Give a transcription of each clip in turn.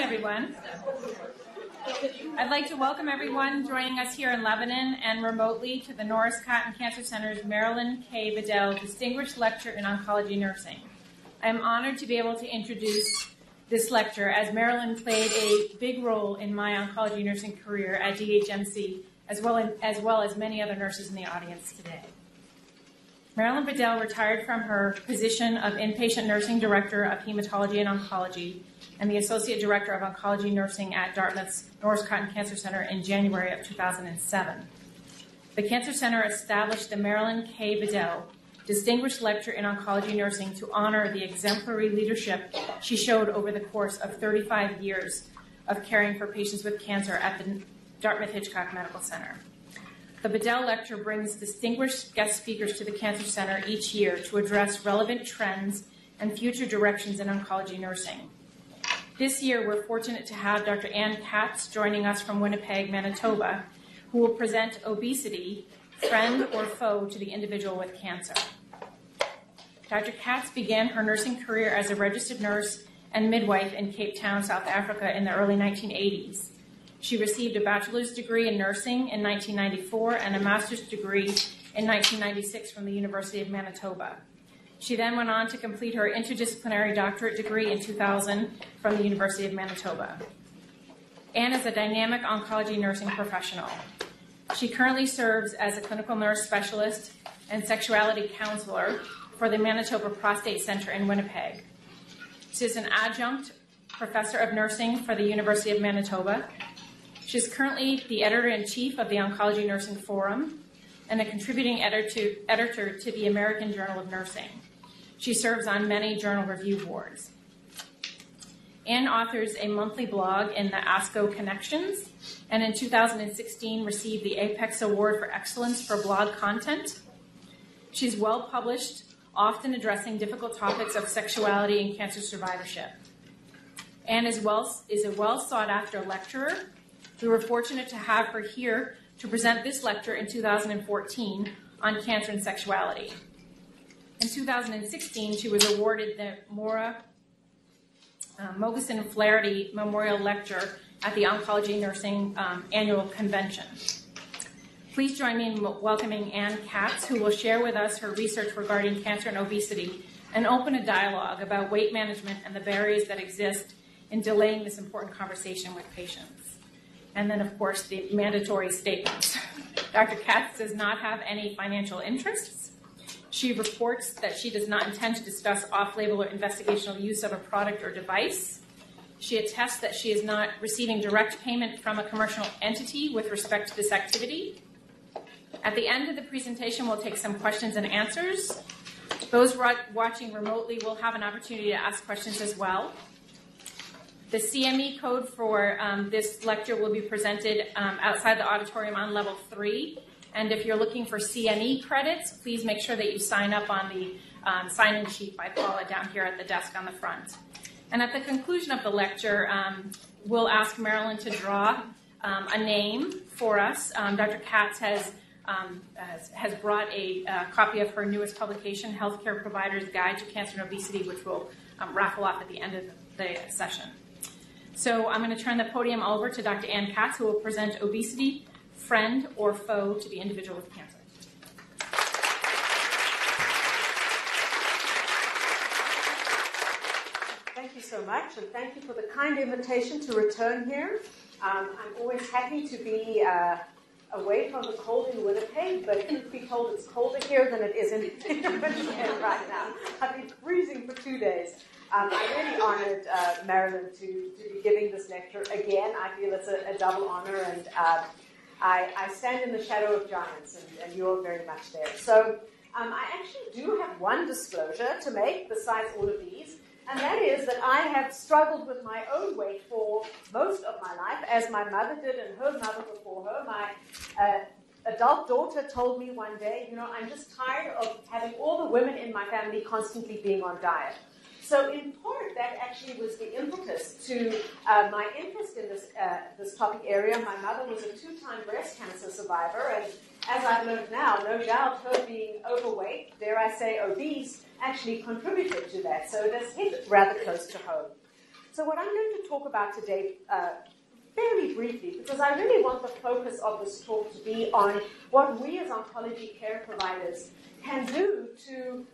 everyone. I'd like to welcome everyone joining us here in Lebanon and remotely to the Norris Cotton Cancer Center's Marilyn K. Bedell Distinguished Lecture in Oncology Nursing. I am honored to be able to introduce this lecture as Marilyn played a big role in my oncology nursing career at DHMC as well, in, as well as many other nurses in the audience today. Marilyn Bedell retired from her position of inpatient nursing director of hematology and oncology and the associate director of oncology nursing at Dartmouth's Norris Cotton Cancer Center in January of 2007. The Cancer Center established the Marilyn K. Bedell Distinguished Lecture in Oncology Nursing to honor the exemplary leadership she showed over the course of 35 years of caring for patients with cancer at the Dartmouth Hitchcock Medical Center. The Bedell Lecture brings distinguished guest speakers to the Cancer Center each year to address relevant trends and future directions in oncology nursing. This year, we're fortunate to have Dr. Anne Katz joining us from Winnipeg, Manitoba, who will present obesity, friend or foe to the individual with cancer. Dr. Katz began her nursing career as a registered nurse and midwife in Cape Town, South Africa in the early 1980s. She received a bachelor's degree in nursing in 1994 and a master's degree in 1996 from the University of Manitoba. She then went on to complete her interdisciplinary doctorate degree in 2000 from the University of Manitoba. Anne is a dynamic oncology nursing professional. She currently serves as a clinical nurse specialist and sexuality counselor for the Manitoba Prostate Center in Winnipeg. She is an adjunct professor of nursing for the University of Manitoba She is currently the editor in chief of the Oncology Nursing Forum and a contributing editor, editor to the American Journal of Nursing. She serves on many journal review boards. Anne authors a monthly blog in the ASCO Connections, and in 2016 received the Apex Award for Excellence for blog content. She's well published, often addressing difficult topics of sexuality and cancer survivorship. Anne is, well, is a well sought after lecturer we were fortunate to have her here to present this lecture in 2014 on cancer and sexuality. In 2016, she was awarded the Mara uh, Mogensen Flaherty Memorial Lecture at the Oncology Nursing um, Annual Convention. Please join me in welcoming Anne Katz, who will share with us her research regarding cancer and obesity and open a dialogue about weight management and the barriers that exist in delaying this important conversation with patients. And then, of course, the mandatory statements. Dr. Katz does not have any financial interests. She reports that she does not intend to discuss off label or investigational use of a product or device. She attests that she is not receiving direct payment from a commercial entity with respect to this activity. At the end of the presentation, we'll take some questions and answers. Those watching remotely will have an opportunity to ask questions as well. The CME code for um, this lecture will be presented um, outside the auditorium on level three. And if you're looking for CME credits, please make sure that you sign up on the um, sign-in sheet by Paula down here at the desk on the front. And at the conclusion of the lecture, um, we'll ask Marilyn to draw um, a name for us. Um, Dr. Katz has um, has, has, brought a uh, copy of her newest publication, Healthcare Providers Guide to Cancer and Obesity, which we'll um, raffle off at the end of the session. So I'm going to turn the podium over to Dr. Anne Katz, who will present obesity, friend or foe to the individual with cancer. Thank you so much, and thank you for the kind invitation to return here. Um, I'm always happy to be uh, away from the cold in Winnipeg, but if be told it's colder here than it is in Winnipeg right now. I've been freezing for two days. Um, I'm really honored, uh, Marilyn, to, to be giving this lecture again. I feel it's a, a double honor, and uh, I, I, stand in the shadow of giants, and, and you're very much there. So um, I actually do have one disclosure to make besides all of these, and that is that I have struggled with my own weight for most of my life, as my mother did and her mother before her. My uh, adult daughter told me one day, you know, I'm just tired of having all the women in my family constantly being on diet. So in part, that actually was the impetus to uh, my interest in this, uh, this topic area. My mother was a two-time breast cancer survivor, and as I've learned now, no doubt her being overweight, dare I say obese, actually contributed to that. So it hit rather close to home. So, what I'm going to talk about today, uh, fairly briefly, because I really want the focus of this talk to be on what we as oncology care providers can do to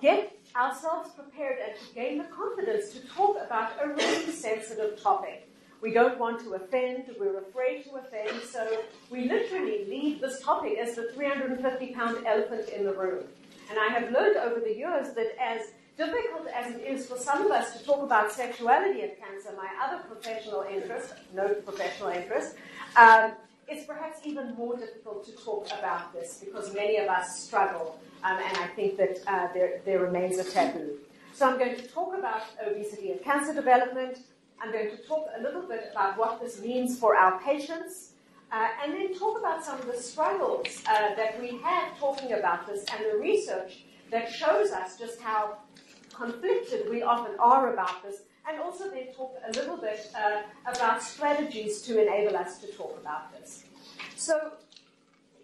get ourselves prepared and to gain the confidence to talk about a really sensitive topic. We don't want to offend, we're afraid to offend, so we literally leave this topic as the 350 pound elephant in the room. And I have learned over the years that as difficult as it is for some of us to talk about sexuality and cancer, my other professional interest, no professional interest, um, it's perhaps even more difficult to talk about this because many of us struggle, um, and I think that uh, there, there remains a taboo. So I'm going to talk about obesity and cancer development. I'm going to talk a little bit about what this means for our patients, uh, and then talk about some of the struggles uh, that we have talking about this and the research that shows us just how conflicted we often are about this, and also then talk a little bit uh, about strategies to enable us to talk about this. So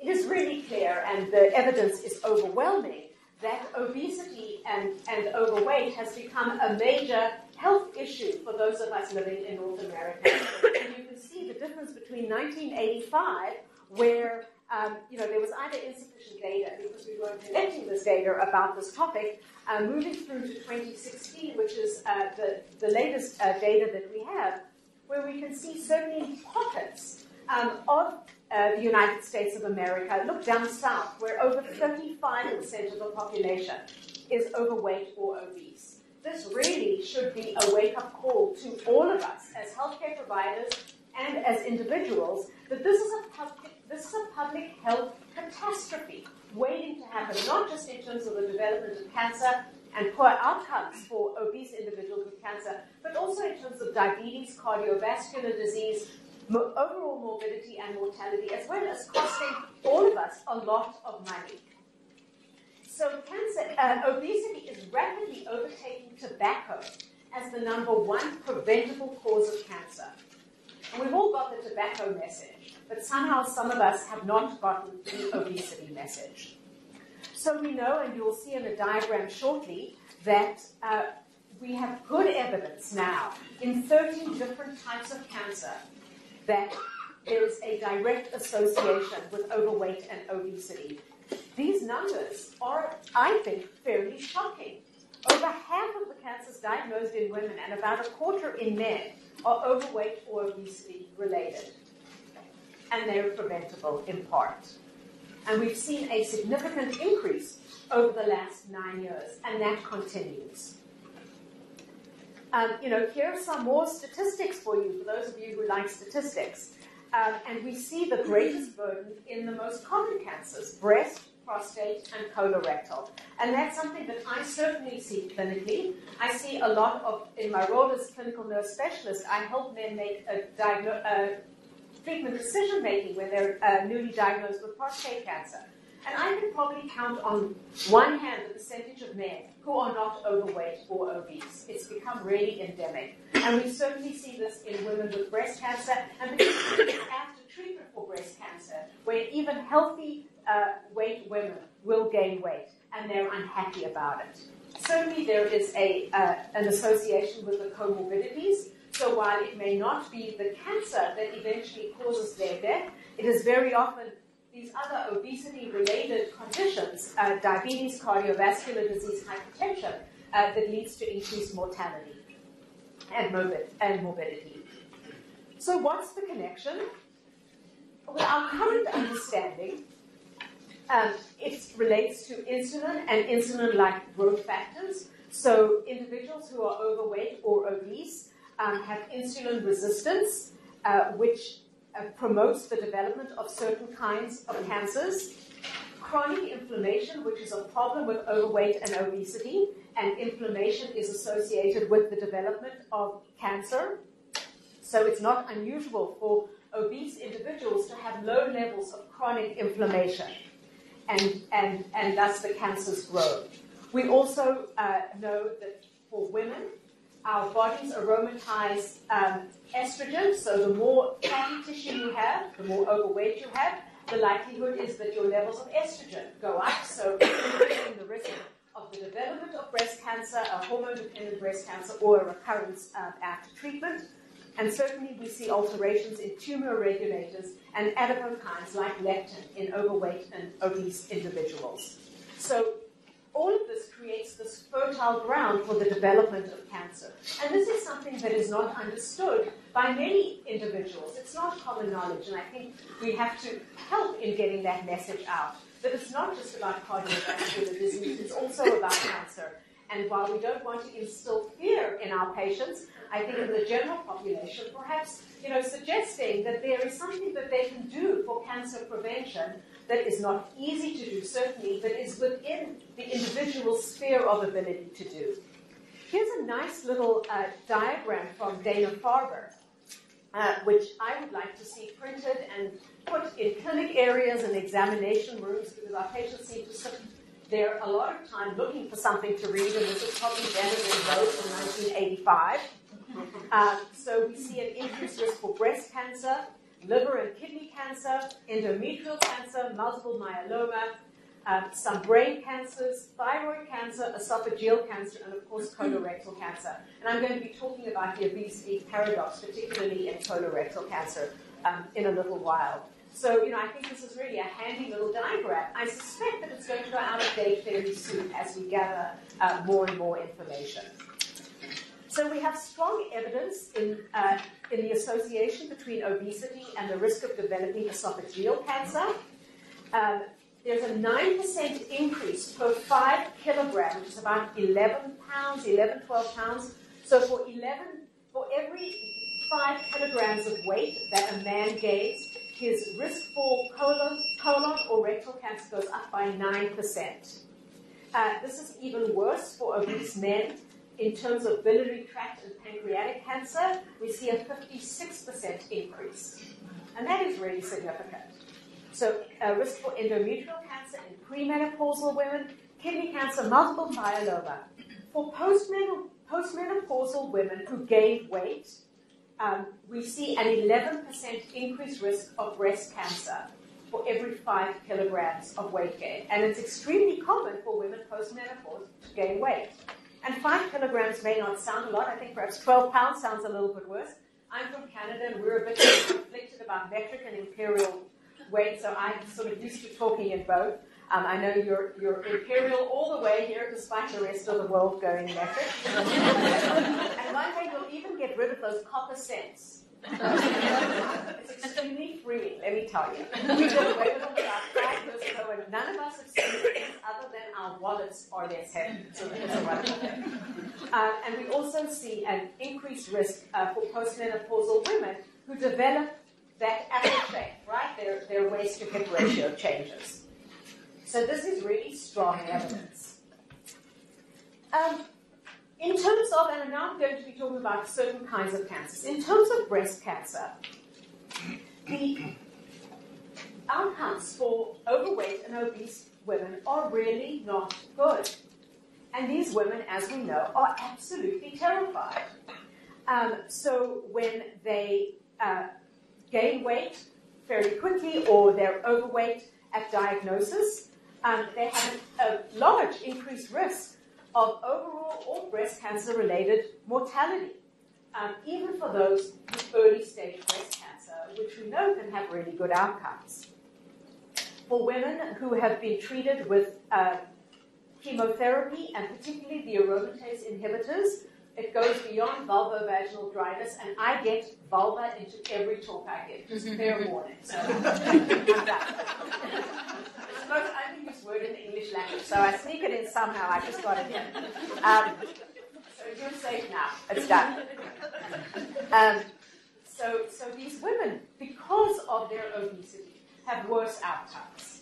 it is really clear, and the evidence is overwhelming, that obesity and, and overweight has become a major health issue for those of us living in North America. and you can see the difference between 1985, where um, you know, there was either insufficient data because we weren't collecting this data about this topic, uh, moving through to 2016, which is uh, the, the latest uh, data that we have, where we can see certainly pockets um, of uh, the United States of America. Look down south, where over 35% of the population is overweight or obese. This really should be a wake up call to all of us as healthcare providers and as individuals that this is a this is a public health catastrophe waiting to happen, not just in terms of the development of cancer and poor outcomes for obese individuals with cancer, but also in terms of diabetes, cardiovascular disease, overall morbidity and mortality, as well as costing all of us a lot of money. So, cancer, uh, obesity is rapidly overtaking tobacco as the number one preventable cause of cancer. And we've all got the tobacco message, but somehow some of us have not gotten the obesity message. So we know, and you'll see in a diagram shortly, that uh, we have good evidence now in 13 different types of cancer that there is a direct association with overweight and obesity. These numbers are, I think, fairly shocking. Over half of the cancers diagnosed in women and about a quarter in men are overweight or obesity related. And they're preventable in part. And we've seen a significant increase over the last nine years, and that continues. Um, you know, here are some more statistics for you, for those of you who like statistics. Um, and we see the greatest burden in the most common cancers breast, prostate, and colorectal. And that's something that I certainly see clinically. I see a lot of, in my role as clinical nurse specialist, I help men make a diagno- treatment decision making when they're uh, newly diagnosed with prostate cancer. And I can probably count on one hand the percentage of men who are not overweight or obese. It's become really endemic. And we certainly see this in women with breast cancer, and particularly after treatment for breast cancer, where even healthy uh, weight women will gain weight, and they're unhappy about it. Certainly, there is a, uh, an association with the comorbidities. So while it may not be the cancer that eventually causes their death, it is very often these other obesity-related conditions, uh, diabetes, cardiovascular disease, hypertension, uh, that leads to increased mortality and, morbid- and morbidity. So what's the connection? With our current understanding, um, it relates to insulin and insulin-like growth factors. So individuals who are overweight or obese um, have insulin resistance, uh, which uh, promotes the development of certain kinds of cancers. Chronic inflammation, which is a problem with overweight and obesity, and inflammation is associated with the development of cancer. So it's not unusual for obese individuals to have low levels of chronic inflammation, and, and, and thus the cancers grow. We also uh, know that for women, our bodies aromatize um, estrogen, so the more fatty tissue you have, the more overweight you have, the likelihood is that your levels of estrogen go up, so increasing the risk of the development of breast cancer, a hormone-dependent breast cancer, or a recurrence uh, after treatment. And certainly we see alterations in tumor regulators and adipokines like leptin in overweight and obese individuals. So all of this creates this fertile ground for the development of cancer. And this is something that is not understood by many individuals. It's not common knowledge, and I think we have to help in getting that message out. That it's not just about cardiovascular disease, it's also about cancer. And while we don't want to instill fear in our patients, I think in the general population, perhaps, you know, suggesting that there is something that they can do for cancer prevention that is not easy to do, certainly, but is within the individual sphere of ability to do. Here's a nice little uh, diagram from Dana-Farber, uh, which I would like to see printed and put in clinic areas and examination rooms because our patients seem to sit there a lot of time looking for something to read, and this is probably Benjamin wrote in 1985. Uh, so we see an increased risk for breast cancer, liver and kidney cancer, endometrial cancer, multiple myeloma, um, some brain cancers, thyroid cancer, esophageal cancer, and of course colorectal cancer. And I'm going to be talking about the obesity paradox, particularly in colorectal cancer, um, in a little while. So, you know, I think this is really a handy little diagram. I suspect that it's going to go out of date fairly soon as we gather uh, more and more information. So we have strong evidence in, uh, in the association between obesity and the risk of developing esophageal cancer. Um, there's a 9% increase per 5 kilograms, which is about 11 pounds, 11, 12 pounds. So for 11, for every 5 kilograms of weight that a man gains, his risk for colon, colon or rectal cancer goes up by 9%. Uh, this is even worse for obese men in terms of biliary tract and pancreatic cancer, we see a 56% increase. And that is really significant. So, uh, risk for endometrial cancer in premenopausal women, kidney cancer, multiple myeloma. For postmenopausal women who gain weight, um, we see an 11% increased risk of breast cancer for every five kilograms of weight gain. And it's extremely common for women postmenopause to gain weight. And five kilograms may not sound a lot. I think perhaps 12 pounds sounds a little bit worse. I'm from Canada and we're a bit conflicted about metric and imperial weight, so I'm sort of used to talking in both. Um, I know you're, you're imperial all the way here, despite the rest of the world going metric. and one day you'll even get rid of those copper cents it's extremely freeing, let me tell you. We away with them about five years ago, none of us have seen things other than our wallets or their heavy. So uh, and we also see an increased risk uh, for postmenopausal women who develop that apple shape, right? Their, their waist to hip ratio changes. So this is really strong evidence. Um, in terms of, and I'm now going to be talking about certain kinds of cancers, in terms of breast cancer, the outcomes for overweight and obese women are really not good. And these women, as we know, are absolutely terrified. Um, so when they uh, gain weight fairly quickly or they're overweight at diagnosis, um, they have a large increased risk of overall or breast cancer related mortality, um, even for those with early stage breast cancer, which we know can have really good outcomes. For women who have been treated with uh, chemotherapy and particularly the aromatase inhibitors, it goes beyond vulvovaginal dryness, and I get vulva into every talk I give. Just fair warning. So most unused word in the English language, so I sneak it in somehow. I just got it in. Um, so you're safe now. It's done. Um, so, so these women, because of their obesity, have worse outcomes.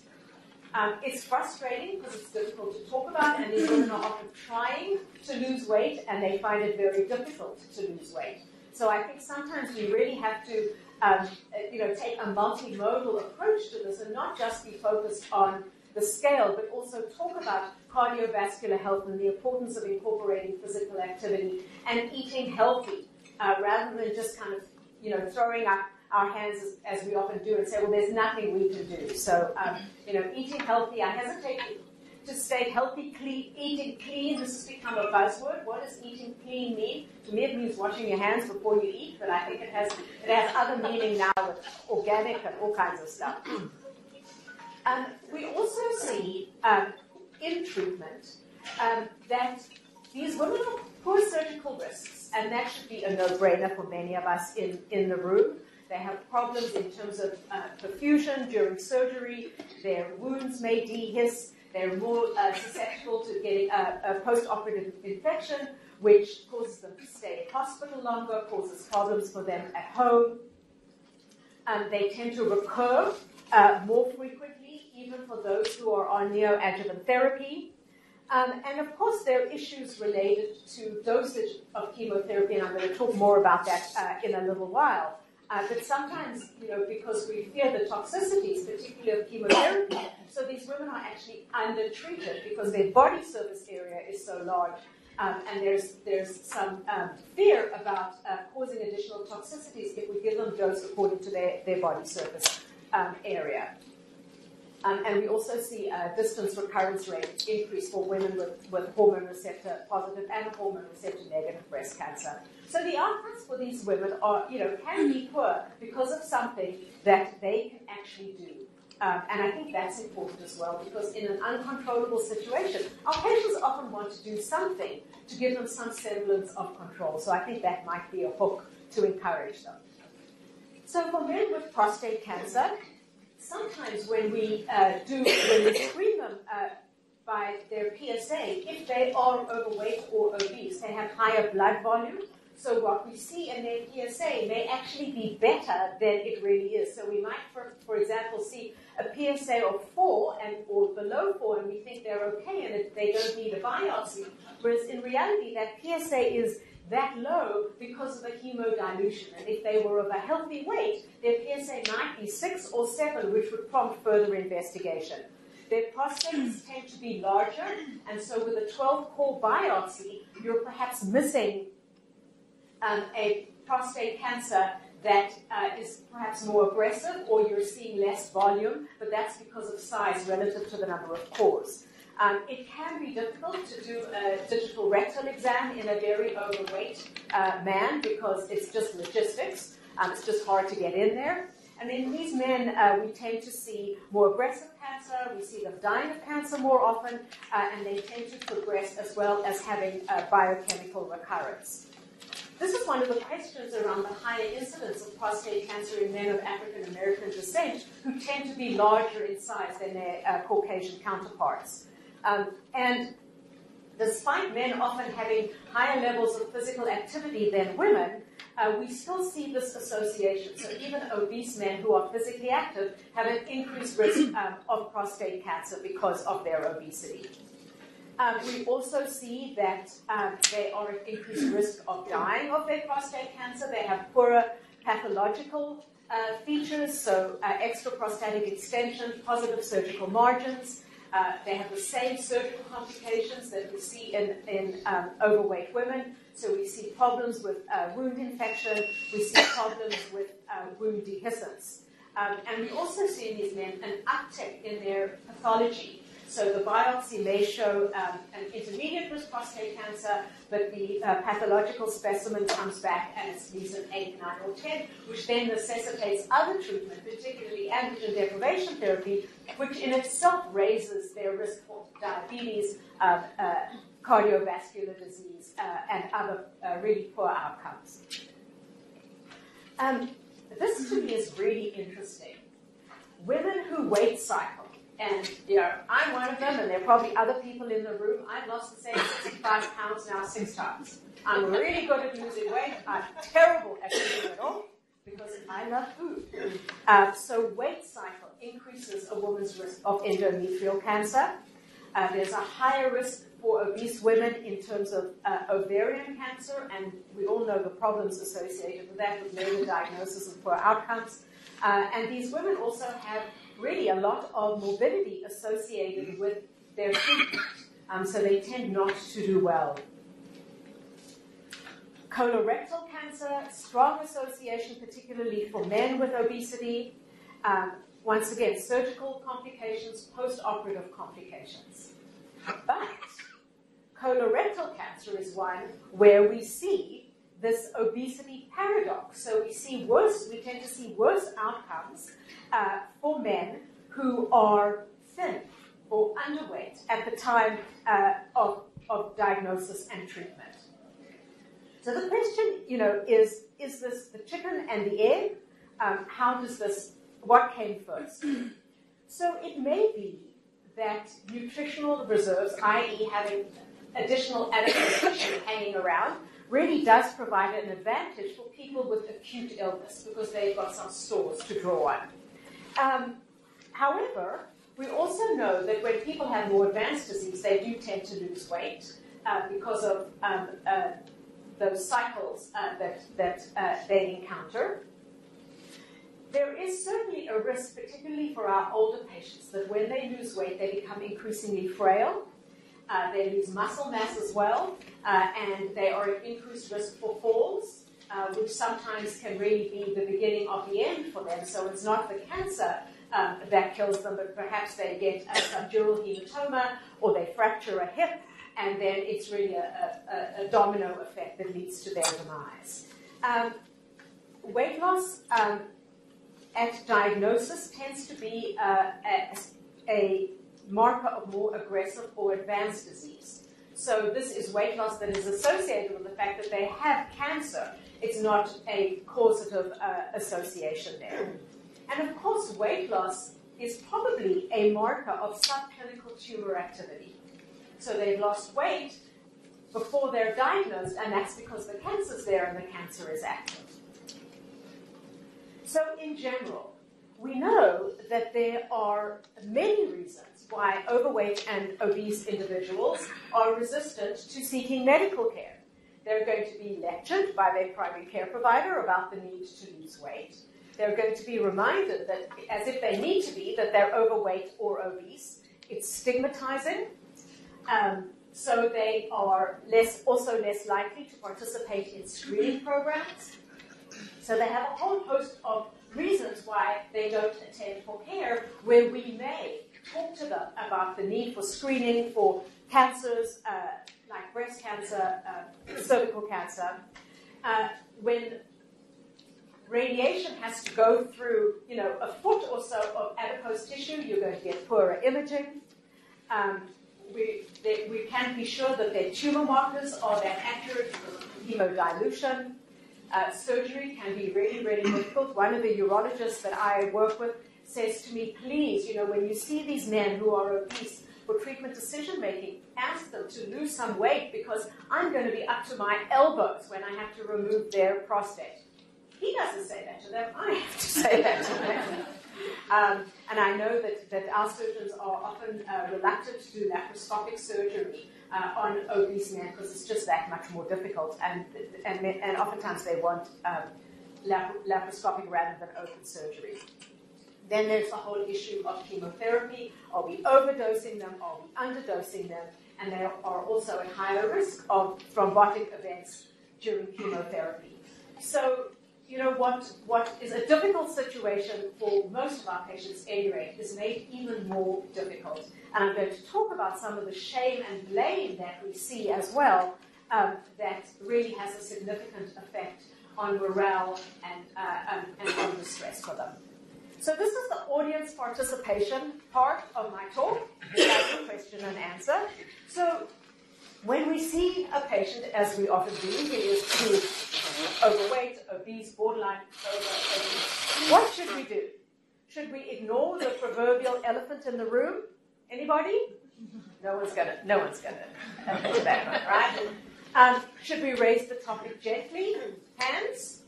Um, it's frustrating because it's difficult to talk about, and these women are often trying to lose weight, and they find it very difficult to lose weight. So I think sometimes we really have to um, you know, take a multimodal approach to this and not just be focused on the scale, but also talk about cardiovascular health and the importance of incorporating physical activity and eating healthy, uh, rather than just kind of, you know, throwing up our hands as, we often do and say, well, there's nothing we can do. So, um, you know, eating healthy, I hesitate to say healthy, clean, eating clean. This has become a buzzword. What does eating clean mean? To me, it means washing your hands before you eat, but I think it has it has other meaning now with organic and all kinds of stuff. Um, we also see um, in treatment um, that these women have poor surgical risks, and that should be a no-brainer for many of us in, in the room. They have problems in terms of uh, perfusion during surgery. Their wounds may dehisce. They're more uh, susceptible to getting a, a post-operative infection, which causes them to stay in hospital longer, causes problems for them at home. Um, they tend to recur uh, more frequently, even for those who are on neoadjuvant therapy. Um, and of course, there are issues related to dosage of chemotherapy, and I'm going to talk more about that uh, in a little while. Uh, but sometimes, you know, because we fear the toxicities, particularly of chemotherapy, so these women are actually undertreated because their body surface area is so large. Um, and there's, there's some um, fear about uh, causing additional toxicities if we give them dose according to their, their body surface um, area. Um, and we also see a distance recurrence rate increase for women with, with hormone receptor positive and hormone receptor negative breast cancer. So the outcomes for these women are, you know, can be poor because of something that they can actually do. Um, and I think that's important as well because in an uncontrollable situation, our patients often want to do something to give them some semblance of control. So I think that might be a hook to encourage them. So for men with prostate cancer, sometimes when we uh, do, when we screen them uh, by their PSA, if they are overweight or obese, they have higher blood volume. So what we see in their PSA may actually be better than it really is. So we might, for, for example, see a PSA of four and or below four, and we think they're okay and they don't need a biopsy. Whereas in reality, that PSA is that low because of the hemodilution. And if they were of a healthy weight, their PSA might be six or seven, which would prompt further investigation. Their prostates tend to be larger, and so with a 12 core biopsy, you're perhaps missing um, a prostate cancer that uh, is perhaps more aggressive, or you're seeing less volume, but that's because of size relative to the number of cores. Um, it can be difficult to do a digital rectal exam in a very overweight uh, man because it's just logistics. Um, it's just hard to get in there. And in these men, uh, we tend to see more aggressive cancer. We see them dying of cancer more often, uh, and they tend to progress as well as having biochemical recurrence. This is one of the questions around the higher incidence of prostate cancer in men of African American descent who tend to be larger in size than their uh, Caucasian counterparts. Um, and despite men often having higher levels of physical activity than women, uh, we still see this association. So even obese men who are physically active have an increased risk um, of prostate cancer because of their obesity. Um, we also see that um, they are at increased risk of dying of their prostate cancer. They have poorer pathological uh, features, so uh, extraprostatic extension, positive surgical margins, uh, they have the same surgical complications that we see in, in um, overweight women. So we see problems with uh, wound infection, we see problems with uh, wound dehiscence. Um, and we also see in these men an uptick in their pathology. So the biopsy may show um, an intermediate risk prostate cancer, but the uh, pathological specimen comes back and it's Gleason 8, 9, or 10, which then necessitates other treatment, particularly androgen deprivation therapy, which in itself raises their risk for diabetes, uh, uh, cardiovascular disease, uh, and other uh, really poor outcomes. Um, this to me is really interesting. Women who weight cycle and you know, I'm one of them, and there are probably other people in the room. I've lost the same 65 pounds now six times. I'm really good at losing weight. I'm terrible at at all because I love food. Uh, so weight cycle increases a woman's risk of endometrial cancer. Uh, there's a higher risk for obese women in terms of uh, ovarian cancer, and we all know the problems associated with that, with later diagnosis and poor outcomes. Uh, and these women also have really a lot of morbidity associated with their treatment. Um, so they tend not to do well. Colorectal cancer, strong association, particularly for men with obesity. Um, once again, surgical complications, post-operative complications. But colorectal cancer is one where we see this obesity paradox. So we see worse, we tend to see worse outcomes uh, for men who are thin or underweight at the time uh, of, of diagnosis and treatment. So the question, you know, is is this the chicken and the egg? Um, how does this? What came first? So it may be that nutritional reserves, i.e., having additional adipose tissue hanging around, really does provide an advantage for people with acute illness because they've got some stores to draw on. Um, however, we also know that when people have more advanced disease, they do tend to lose weight uh, because of um, uh, those cycles uh, that, that uh, they encounter. There is certainly a risk, particularly for our older patients, that when they lose weight, they become increasingly frail. Uh, they lose muscle mass as well, uh, and they are at increased risk for falls, uh, which sometimes can really be the beginning of the end for them. So it's not the cancer um, that kills them, but perhaps they get a subdural hematoma or they fracture a hip, and then it's really a, a, a domino effect that leads to their demise. Um, weight loss um, at diagnosis tends to be uh, a, a marker of more aggressive or advanced disease. So this is weight loss that is associated with the fact that they have cancer. It's not a causative uh, association there. And of course, weight loss is probably a marker of subclinical tumor activity. So they've lost weight before they're diagnosed, and that's because the cancer's there and the cancer is active. So, in general, we know that there are many reasons why overweight and obese individuals are resistant to seeking medical care. They're going to be lectured by their primary care provider about the need to lose weight. They're going to be reminded that, as if they need to be, that they're overweight or obese. It's stigmatizing. Um, so they are less, also less likely to participate in screening programs. So they have a whole host of reasons why they don't attend for care, where we may talk to them about the need for screening for cancers uh, like breast cancer, uh, cervical cancer. Uh, when radiation has to go through, you know, a foot or so of adipose tissue, you're going to get poorer imaging. Um, we, they, we can be sure that their tumor markers are that accurate hemodilution. Uh, surgery can be really, really difficult. One of the urologists that I work with says to me, please, you know, when you see these men who are obese for treatment decision making, ask them to lose some weight because I'm going to be up to my elbows when I have to remove their prostate. He doesn't say that to them, I have to say that to them. Um, and I know that, that our surgeons are often uh, reluctant to do laparoscopic surgery uh, on obese men because it's just that much more difficult, and and, and oftentimes they want um, lap- laparoscopic rather than open surgery. Then there's the whole issue of chemotherapy. Are we overdosing them? Are we underdosing them? And they are also at higher risk of thrombotic events during chemotherapy. So you know, what, what is a difficult situation for most of our patients anyway is made even more difficult. And I'm going to talk about some of the shame and blame that we see as well um, that really has a significant effect on morale and, uh, um, and on the stress for them. So this is the audience participation part of my talk. Is question and answer. So when we see a patient, as we often do, who is overweight, obese, borderline what should we do? Should we ignore the proverbial elephant in the room? Anybody? No one's gonna. No one's gonna admit that one, right? Um, should we raise the topic gently? Hands.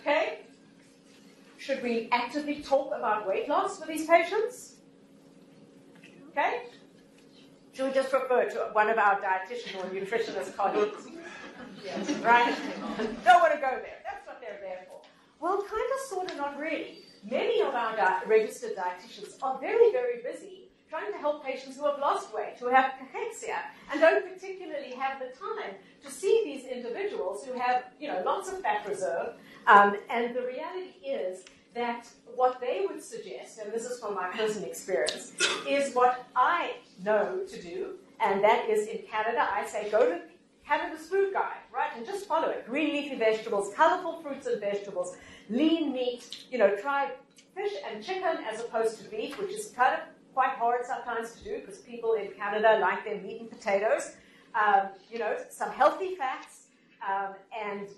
Okay. Should we actively talk about weight loss for these patients? Okay. Should we just refer to one of our dietitian or nutritionist colleagues? Yes, right? Don't want to go there. That's what they're there for. Well, kind of, sort of, not really. Many of our di- registered dietitians are very, very busy trying to help patients who have lost weight, who have cachexia, and don't particularly have the time to see these individuals who have, you know, lots of fat reserve. Um, and the reality is that what they would suggest, and this is from my personal experience, is what I know to do, and that is in Canada, I say go to Canada's food guide, right, and just follow it. Green leafy vegetables, colorful fruits and vegetables, lean meat, you know, try fish and chicken as opposed to beef, which is kind of quite hard sometimes to do because people in Canada like their meat and potatoes. Um, you know, some healthy fats, um, and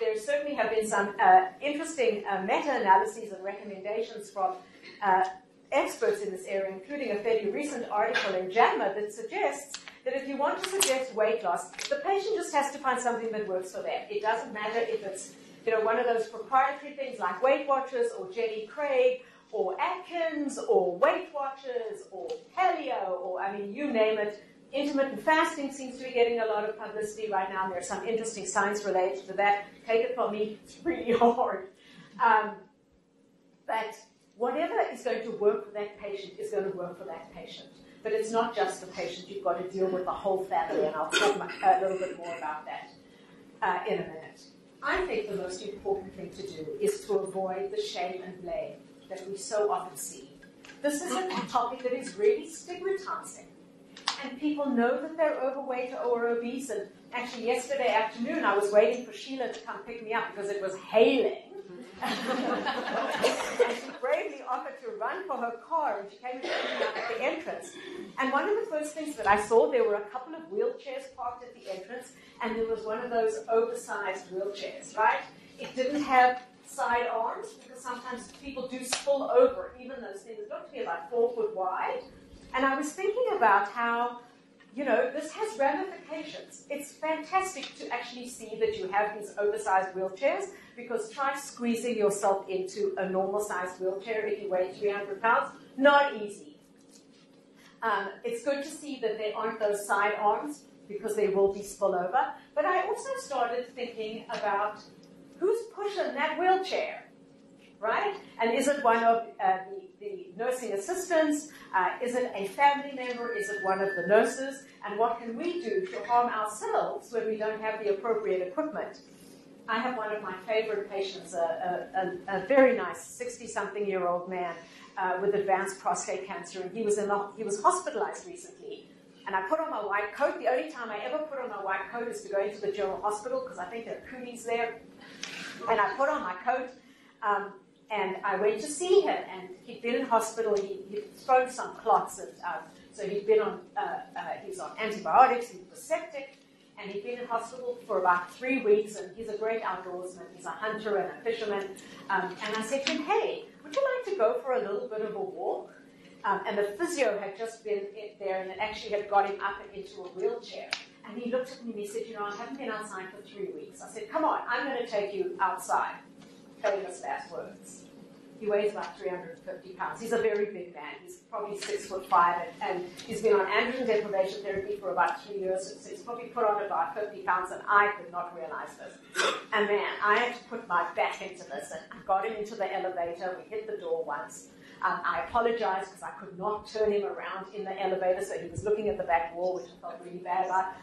there certainly have been some uh, interesting uh, meta-analyses and recommendations from uh, experts in this area, including a fairly recent article in JAMA that suggests that if you want to suggest weight loss, the patient just has to find something that works for them. It doesn't matter if it's you know one of those proprietary things like Weight Watchers or Jenny Craig or Atkins or Weight Watchers or paleo or I mean you name it. Intermittent fasting seems to be getting a lot of publicity right now. And there's some interesting science related to that. Take it from me, it's really hard. Um, but whatever is going to work for that patient is going to work for that patient. But it's not just the patient. You've got to deal with the whole family, and I'll talk a little bit more about that uh, in a minute. I think the most important thing to do is to avoid the shame and blame that we so often see. This is a topic that is really stigmatizing. And people know that they're overweight or obese. And actually, yesterday afternoon, I was waiting for Sheila to come pick me up because it was hailing. and she bravely offered to run for her car, and she came and picked me up at the entrance. And one of the first things that I saw, there were a couple of wheelchairs parked at the entrance, and there was one of those oversized wheelchairs, right? It didn't have side arms because sometimes people do spill over. Even those things look to be about four foot wide. And I was thinking about how, you know, this has ramifications. It's fantastic to actually see that you have these oversized wheelchairs because try squeezing yourself into a normal sized wheelchair if you weigh 300 pounds. Not easy. Um, it's good to see that there aren't those side arms because there will be spillover. But I also started thinking about who's pushing that wheelchair, right? And is it one of uh, the, the, nursing assistants? Uh, is it a family member? Is it one of the nurses? And what can we do to harm ourselves when we don't have the appropriate equipment? I have one of my favorite patients, a, a, a very nice 60-something year old man uh, with advanced prostate cancer, and he was, in the, he was hospitalized recently. And I put on my white coat. The only time I ever put on my white coat is to go into the general hospital because I think there are there and I put on my coat, um, and I went to see him. And he'd been in hospital. He, he'd thrown some clots, and uh, so he'd been on. Uh, uh, he was on antibiotics. He was septic, and he'd been in hospital for about three weeks. And he's a great outdoorsman. He's a hunter and a fisherman. Um, and I said to him, "Hey, would you like to go for a little bit of a walk?" Um, and the physio had just been there and it actually had got him up into a wheelchair. And he looked at me and he said, You know, I haven't been outside for three weeks. I said, Come on, I'm going to take you outside. Famous last words. He weighs about 350 pounds. He's a very big man. He's probably six foot five, and, and he's been on androgen deprivation therapy for about three years. So he's probably put on about 50 pounds, and I could not realize this. And man, I had to put my back into this, and I got him into the elevator. We hit the door once. Um, I apologized because I could not turn him around in the elevator, so he was looking at the back wall, which I felt really bad about.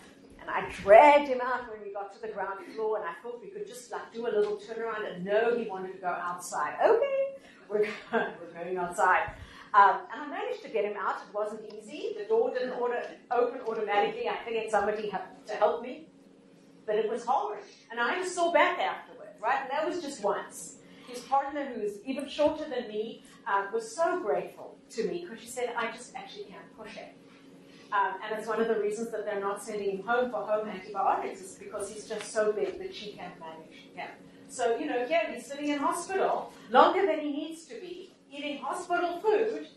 And I dragged him out when we got to the ground floor, and I thought we could just like do a little turnaround. And no, he wanted to go outside. Okay, we're, we're going outside. Um, and I managed to get him out. It wasn't easy. The door didn't order, open automatically. I figured somebody had to help me. But it was hard. And I just saw back afterward, right? And that was just once. His partner, who is even shorter than me, uh, was so grateful to me because she said, I just actually can't push it. Um, and it's one of the reasons that they're not sending him home for home antibiotics is because he's just so big that she can't manage him. So, you know, yeah, he's sitting in hospital longer than he needs to be, eating hospital food,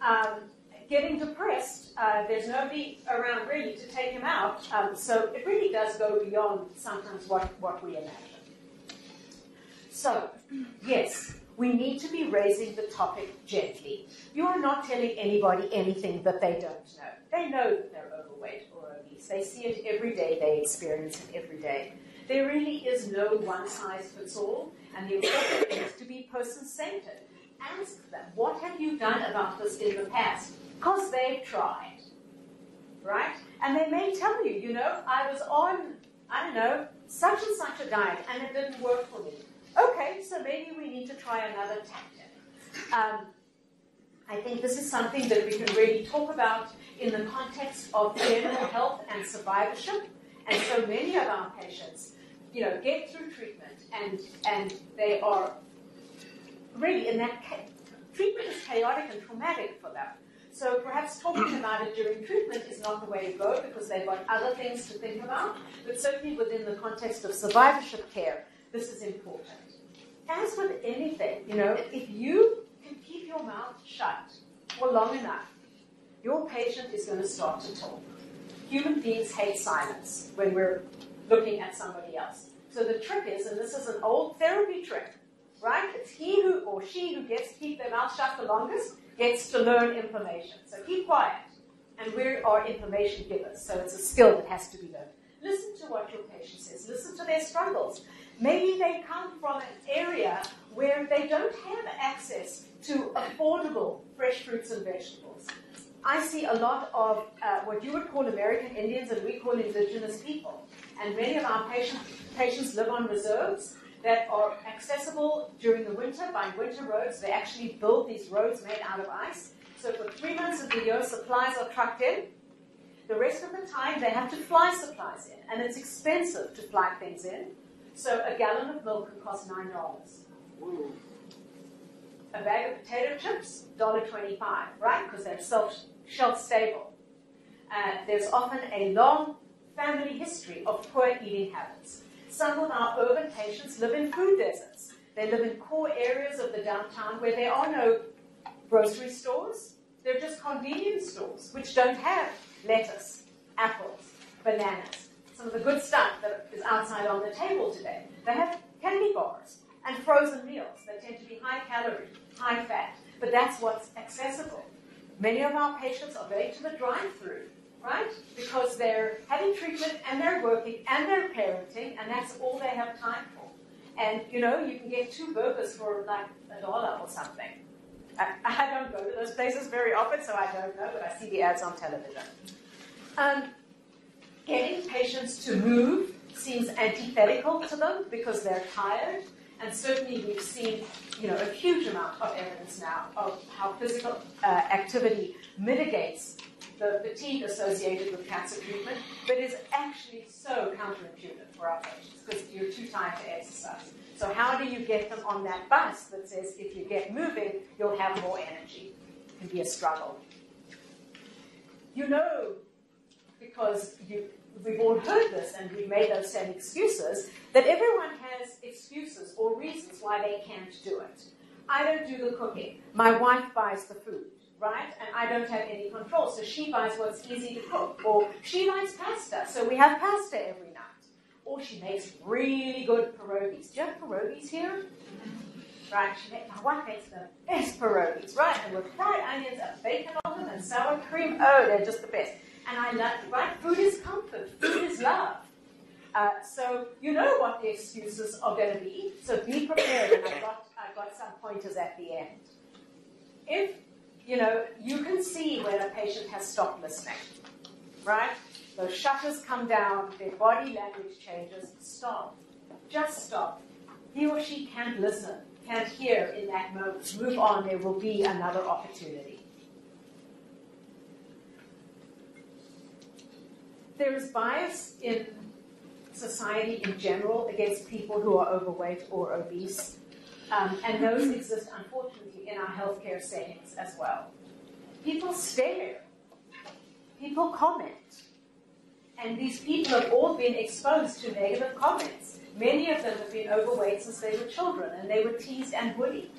um, getting depressed. Uh, there's nobody around really to take him out. Um, so it really does go beyond sometimes what, what we imagine. So, yes, we need to be raising the topic gently. You are not telling anybody anything that they don't know. They know that they're overweight or obese. They see it every day, they experience it every day. There really is no one size fits all, and the important thing is to be person centered. Ask them, what have you done about this in the past? Because they've tried. Right? And they may tell you, you know, I was on, I don't know, such and such a diet, and it didn't work for me. Okay, so maybe we need to try another tactic. Um, I think this is something that we can really talk about in the context of general health and survivorship. And so many of our patients, you know, get through treatment and and they are really in that treatment is chaotic and traumatic for them. So perhaps talking about it during treatment is not the way to go because they've got other things to think about. But certainly within the context of survivorship care, this is important. As with anything, you know, if you your mouth shut for long enough, your patient is going to start to talk. Human beings hate silence when we're looking at somebody else. So the trick is, and this is an old therapy trick, right? It's he who or she who gets to keep their mouth shut the longest gets to learn information. So keep quiet. And we are information givers, so it's a skill that has to be learned. Listen to what your patient says. Listen to their struggles. Maybe they come from an area where they don't have access to affordable fresh fruits and vegetables. I see a lot of uh, what you would call American Indians and we call indigenous people. And many of our patient, patients live on reserves that are accessible during the winter by winter roads. They actually build these roads made out of ice. So for three months of the year, supplies are trucked in. The rest of the time, they have to fly supplies in, and it's expensive to fly things in. So a gallon of milk can cost nine dollars. A bag of potato chips, $1.25, right? Because they're shelf stable. Uh, there's often a long family history of poor eating habits. Some of our urban patients live in food deserts. They live in core areas of the downtown where there are no grocery stores. They're just convenience stores, which don't have lettuce, apples, bananas, some of the good stuff that is outside on the table today. They have candy bars and frozen meals. They tend to be high calorie, high fat, but that's what's accessible. Many of our patients are going to the drive-through right? Because they're having treatment and they're working and they're parenting, and that's all they have time for. And you know, you can get two burgers for like a dollar or something. I, I don't go to those places very often, so I don't know, but I see the ads on television. Um, getting patients to move seems antithetical to them because they're tired. And certainly we've seen, you know, a huge amount of evidence now of how physical uh, activity mitigates the fatigue associated with cancer treatment, but is actually so counterintuitive for our patients because you're too tired to exercise. So how do you get them on that bus that says if you get moving, you'll have more energy? It can be a struggle. You know, because you, we've all heard this and we've made those same excuses, that everyone has excuses or reasons why they can't do it. I don't do the cooking. My wife buys the food right? And I don't have any control. So she buys what's easy to cook. Or she likes pasta, so we have pasta every night. Or she makes really good pierogies. Do you have pierogies here? Right, she makes, my wife makes the best pierogies, right? And with fried onions and bacon on them and sour cream, oh, they're just the best. And I love, right? Food is comfort. Food is love. Uh, so you know what the excuses are going to be. So be prepared, and I've got, I've got some pointers at the end. If you know, you can see when a patient has stopped listening, right? Those shutters come down, their body language changes. Stop. Just stop. He or she can't listen, can't hear in that moment. Move on, there will be another opportunity. There is bias in society in general against people who are overweight or obese. Um, and those exist, unfortunately, in our healthcare settings as well. People stare, people comment, and these people have all been exposed to negative comments. Many of them have been overweight since they were children, and they were teased and bullied.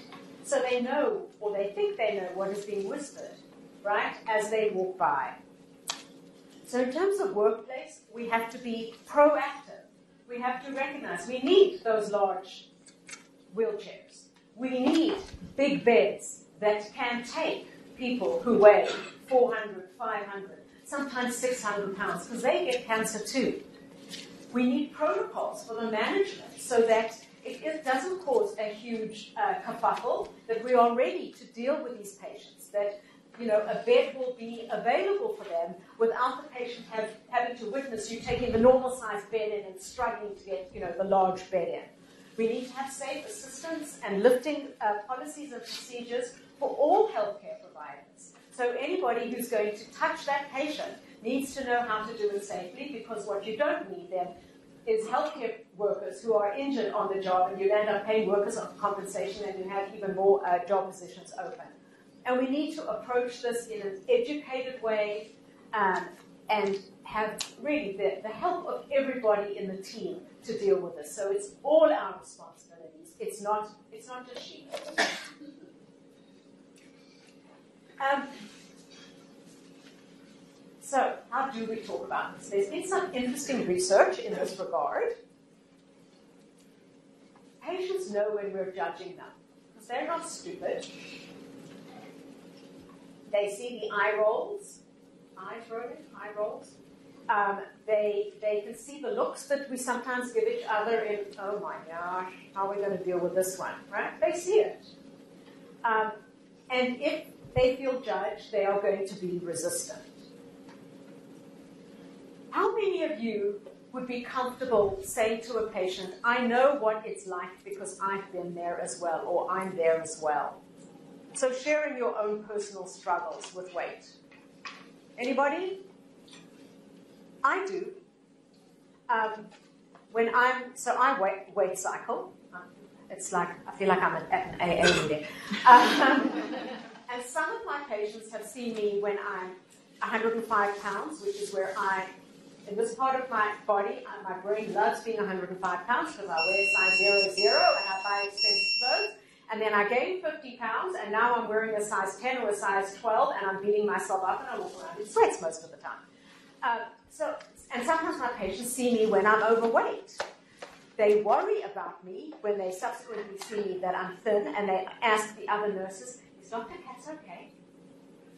So they know, or they think they know, what is being whispered, right, as they walk by. So, in terms of workplace, we have to be proactive. We have to recognize we need those large wheelchairs. We need big beds that can take people who weigh 400, 500, sometimes 600 pounds, because they get cancer too. We need protocols for the management so that it, doesn't cause a huge uh, kerfuffle, that we are ready to deal with these patients, that you know, a bed will be available for them without the patient have, having to witness you taking the normal sized bed in and struggling to get, you know, the large bed in. We need to have safe assistance and lifting uh, policies and procedures for all healthcare providers. So anybody who's going to touch that patient needs to know how to do it safely because what you don't need then is healthcare workers who are injured on the job and you end up paying workers compensation and you have even more uh, job positions open. And we need to approach this in an educated way um, and have really the, the help of everybody in the team to deal with this. So it's all our responsibilities. It's not, it's not just she. Um, so, how do we talk about this? There's been some interesting research in this regard. Patients know when we're judging them because they're not stupid. They see the eye rolls, eyes rolling, eye rolls. Um, they they can see the looks that we sometimes give each other in. Oh my gosh, how are we going to deal with this one? Right? They see it, um, and if they feel judged, they are going to be resistant. How many of you would be comfortable saying to a patient, I know what it's like because I've been there as well, or I'm there as well? So sharing your own personal struggles with weight. Anybody? I do. Um, when I'm, so I weight, weight cycle. It's like, I feel like I'm at an AA meeting. Um, and some of my patients have seen me when I'm 105 pounds, which is where I in this part of my body, uh, my brain loves being 105 pounds because I wear size 0, 0 and I buy expensive clothes. And then I gained 50 pounds and now I'm wearing a size 10 or a size 12 and I'm beating myself up and I'm walk around in sweats most of the time. Uh, so, and sometimes my patients see me when I'm overweight. They worry about me when they subsequently see me that I'm thin and they ask the other nurses, is Dr. Katz okay?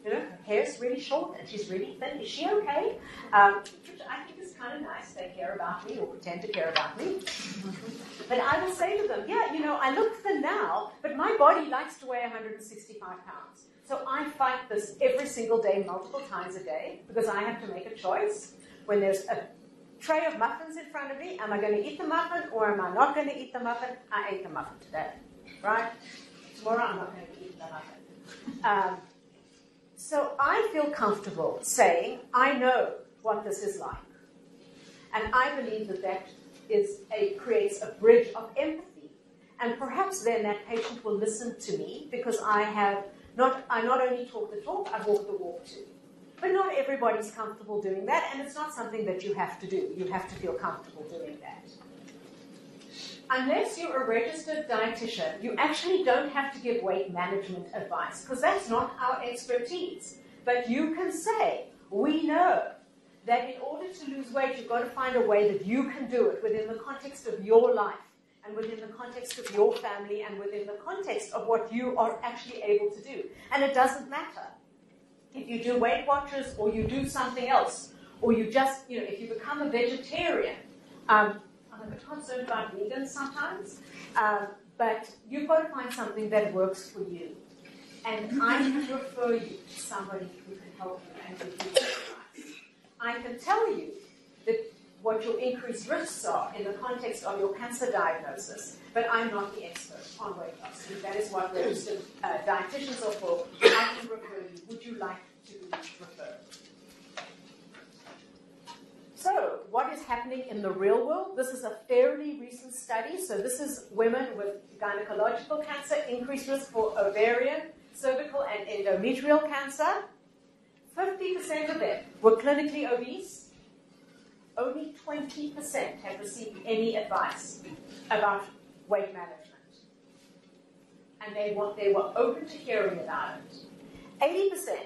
You know, her hair's really short and she's really thin. Is she okay? Um, which I think kind of nice. They care about me or pretend to care about me. but I will say to them, yeah, you know, I look thin now, but my body likes to weigh 165 pounds. So I fight this every single day, multiple times a day, because I have to make a choice. When there's a tray of muffins in front of me, am I going to eat the muffin or am I not going to eat the muffin? I ate the muffin today, right? Tomorrow I'm not going to eat the muffin. Um, so I feel comfortable saying, I know what this is like. And I believe that that is a, creates a bridge of empathy. And perhaps then that patient will listen to me because I have not, I not only talk the talk, I walk the walk too. But not everybody's comfortable doing that, and it's not something that you have to do. You have to feel comfortable doing that unless you're a registered dietitian, you actually don't have to give weight management advice because that's not our expertise. But you can say, we know that in order to lose weight, you've got to find a way that you can do it within the context of your life and within the context of your family and within the context of what you are actually able to do. And it doesn't matter if you do Weight Watchers or you do something else, or you just, you know, if you become a vegetarian. Um, I'm a bit concerned about vegans sometimes, um, but you've got to find something that works for you. And I refer you to somebody who can help you and advice. I can tell you that what your increased risks are in the context of your cancer diagnosis, but I'm not the expert on weight loss. That is what registered uh, dietitians are for. I can refer you. Would you like to be referred? So, what is happening in the real world? This is a fairly recent study. So, this is women with gynecological cancer, increased risk for ovarian, cervical, and endometrial cancer. 50% of them were clinically obese. Only 20% had received any advice about weight management. And they, want, they were open to hearing about it. 80%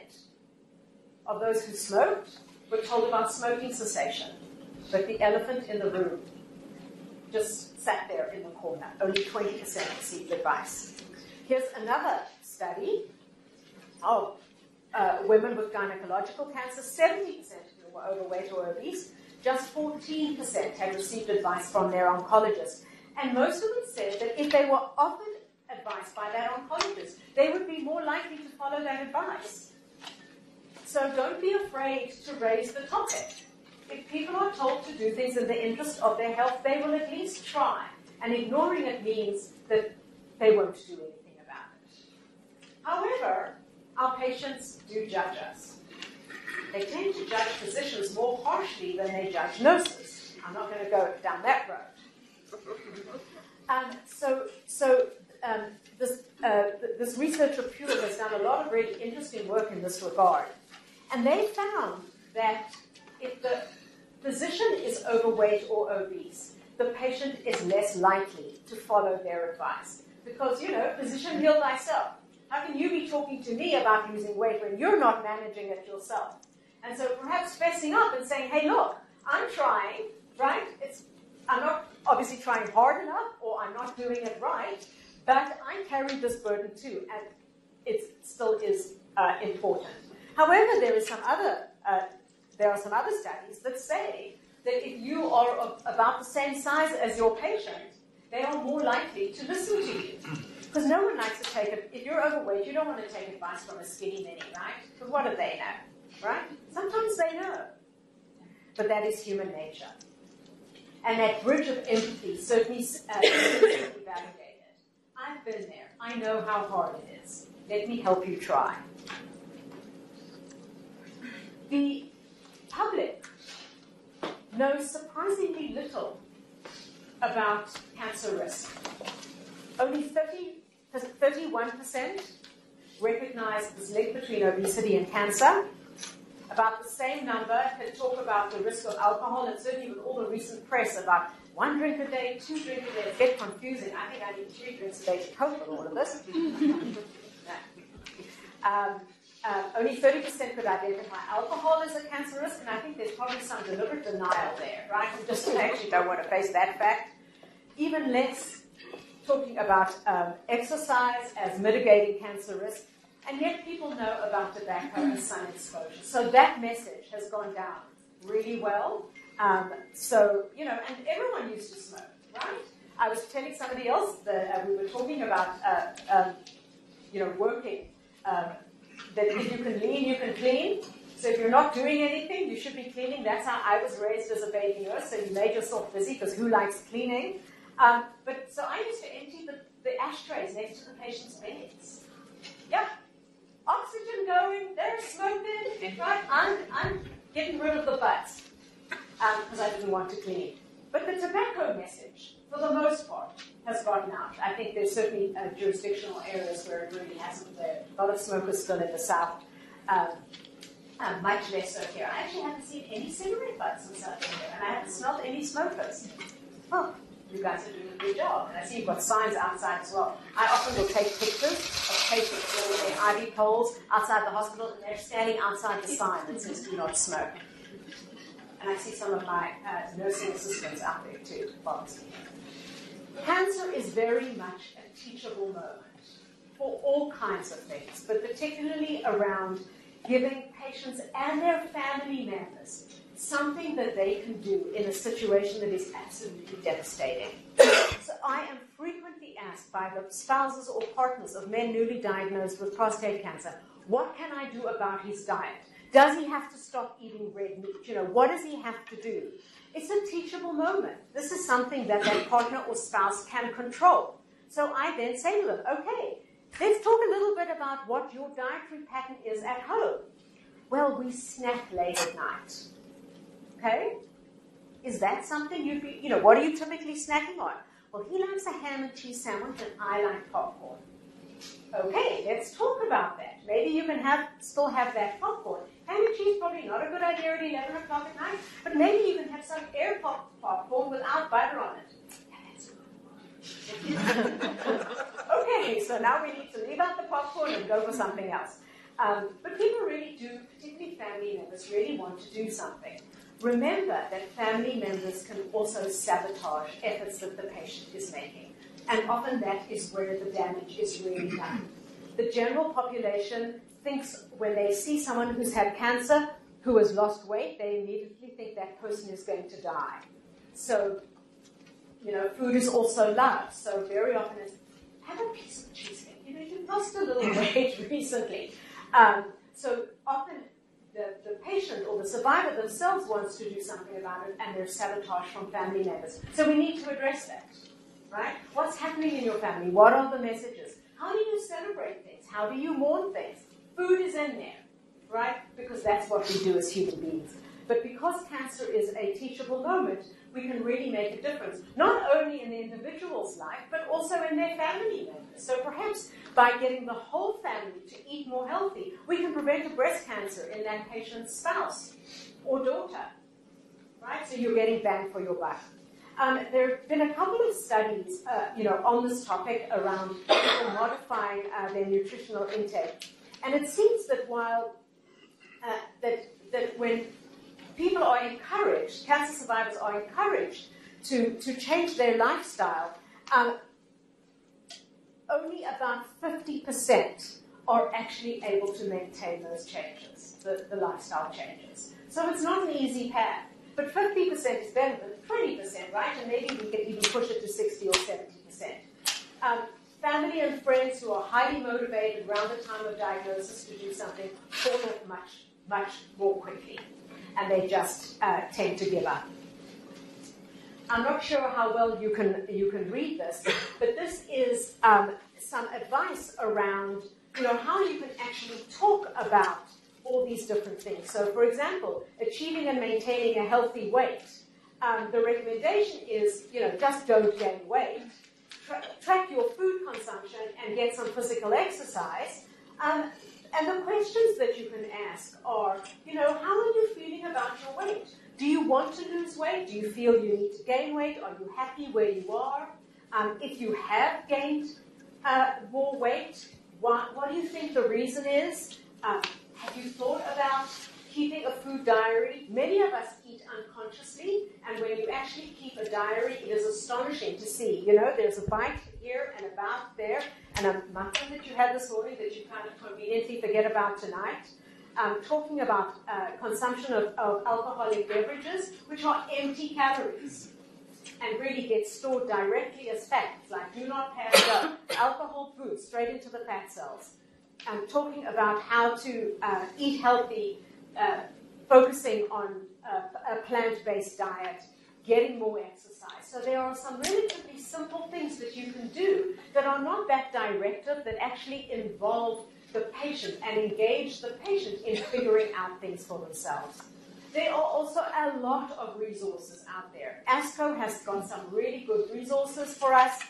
of those who smoked were told about smoking cessation, but the elephant in the room just sat there in the corner. Only 20% received advice. Here's another study of uh, women with gynecological cancer. 70% of them were overweight or obese. Just 14% had received advice from their oncologist. And most of them said that if they were offered advice by their oncologist, they would be more likely to follow that advice. So don't be afraid to raise the topic. If people are told to do things in the interest of their health, they will at least try. And ignoring it means that they won't do anything about it. However, our patients do judge us. They tend to judge physicians more harshly than they judge nurses. I'm not going to go down that road. Um, so, so um, this, uh, this researcher Puhl has done a lot of really interesting work in this regard. And they found that if the physician is overweight or obese, the patient is less likely to follow their advice. Because, you know, physician, heal thyself. How can you be talking to me about losing weight when you're not managing it yourself? And so perhaps fessing up and saying, hey, look, I'm trying, right? It's, I'm not obviously trying hard enough or I'm not doing it right, but I carry this burden too, and it still is uh, important. However, there is some other, uh, there are some other studies that say that if you are about the same size as your patient, they are more likely to listen to you. Because no one likes to take it. If you're overweight, you don't want to take advice from a skinny mini, right? Because what do they know, right? Sometimes they know. But that is human nature. And that bridge of empathy certainly uh, validated. I've been there. I know how hard it is. Let me help you try. The public knows surprisingly little about cancer risk. Only 30, 31% recognize this link between obesity and cancer. About the same number can talk about the risk of alcohol, and certainly with all the recent press about one drink a day, two drinks a day, it's a bit confusing. I think I need three drinks a day to cope with all of this. um, uh, only 30% could identify alcohol as a cancer risk, and I think there's probably some deliberate denial there, right? We just actually don't want to face that fact. Even less talking about um, exercise as mitigating cancer risk, and yet people know about tobacco and sun exposure. So that message has gone down really well. Um, so, you know, and everyone used to smoke, right? I was telling somebody else that uh, we were talking about, uh, um, you know, working um, that if you can lean, you can clean. So if you're not doing anything, you should be cleaning. That's how I was raised as a baby nurse. So you made yourself busy because who likes cleaning? Um, but so I used to empty the, the ashtrays next to the patient's beds. Yeah, oxygen going, they're smoking, right? I'm, I'm getting rid of the butts because um, I didn't want to clean. it. But the tobacco message, for the most part, has gotten out. I think there's certainly uh, jurisdictional areas where it really hasn't. There a lot of smokers still in the south. Um, uh, much less so here. I actually haven't seen any cigarette butts in South India, and I haven't smelled any smokers. Oh, you guys are doing a good job. And I see you've got signs outside as well. I often will take pictures of patients with their IV poles outside the hospital, and they're standing outside the sign that says "Do not smoke." And I see some of my uh, nursing assistants out there too. Cancer is very much a teachable moment for all kinds of things, but particularly around giving patients and their family members something that they can do in a situation that is absolutely devastating. so I am frequently asked by the spouses or partners of men newly diagnosed with prostate cancer, what can I do about his diet? Does he have to stop eating red meat? You know, what does he have to do? It's a teachable moment. This is something that that partner or spouse can control. So I then say to them, okay, let's talk a little bit about what your dietary pattern is at home. Well, we snack late at night. Okay? Is that something you'd be, you know, what are you typically snacking on? Well, he likes a ham and cheese sandwich and I like popcorn. Okay, let's talk about that. Maybe you can have still have that popcorn. Ham and cheese probably not a good idea at 11 o'clock at night, but maybe you can have some air pop popcorn without butter on it. okay, so now we need to leave out the popcorn and go for something else. Um, but people really do, particularly family members, really want to do something. Remember that family members can also sabotage efforts that the patient is making. And often that is where the damage is really done. The general population thinks when they see someone who's had cancer, who has lost weight, they immediately think that person is going to die. So, you know, food is also love. So very often it's, have a piece of cheesecake. You know, you've lost a little weight recently. Um, so often the, the patient or the survivor themselves wants to do something about it and they're sabotaged from family members. So we need to address that right? What's happening in your family? What are the messages? How do you celebrate things? How do you mourn things? Food is in there, right? Because that's what we do as human beings. But because cancer is a teachable moment, we can really make a difference, not only in the individual's life, but also in their family members. So perhaps by getting the whole family to eat more healthy, we can prevent a breast cancer in that patient's spouse or daughter, right? So you're getting bang for your buck. Um, there have been a couple of studies, uh, you know, on this topic around people modifying uh, their nutritional intake, and it seems that while uh, that that when people are encouraged, cancer survivors are encouraged to, to change their lifestyle, um, only about 50% are actually able to maintain those changes, the, the lifestyle changes. So it's not an easy path. But 50% is better than 20%, right? And maybe we can even push it to 60 or 70%. Um, family and friends who are highly motivated around the time of diagnosis to do something fall off much, much more quickly and they just uh, tend to give up. I'm not sure how well you can you can read this, but this is um, some advice around you know how you can actually talk about all these different things. So, for example, achieving and maintaining a healthy weight. Um, the recommendation is you know just don't gain weight. Tra- track your food consumption and get some physical exercise. Um, and the questions that you can ask are, you know, how are you feeling about your weight? Do you want to lose weight? Do you feel you need to gain weight? Are you happy where you are? Um, if you have gained uh, more weight, what, what do you think the reason is? Um, have you thought about keeping a food diary? Many of us eat unconsciously, and when you actually keep a diary, it is astonishing to see. You know, there's a bite here and about there, and a muffin that you had this morning that you kind of conveniently forget about tonight. Um, talking about uh, consumption of, of alcoholic beverages, which are empty calories and really get stored directly as fat, like do not pass up alcohol food straight into the fat cells. I'm talking about how to uh, eat healthy, uh, focusing on uh, a plant-based diet, getting more exercise. So there are some relatively simple things that you can do that are not that directive, that actually involve the patient and engage the patient in figuring out things for themselves. There are also a lot of resources out there. ASCO has got some really good resources for us.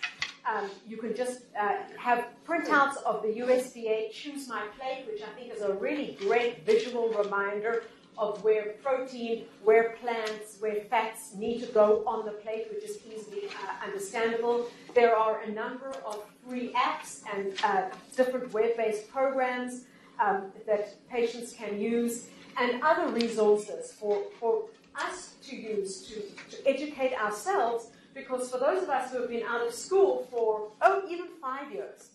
Um, you can just uh, have printouts of the USDA Choose My Plate, which I think is a really great visual reminder of where protein, where plants, where fats need to go on the plate, which is easily uh, understandable. There are a number of free apps and uh, different web-based programs um, that patients can use, and other resources for, for us to use to, to educate ourselves, because for those of us who have been out of school for, oh, even five years,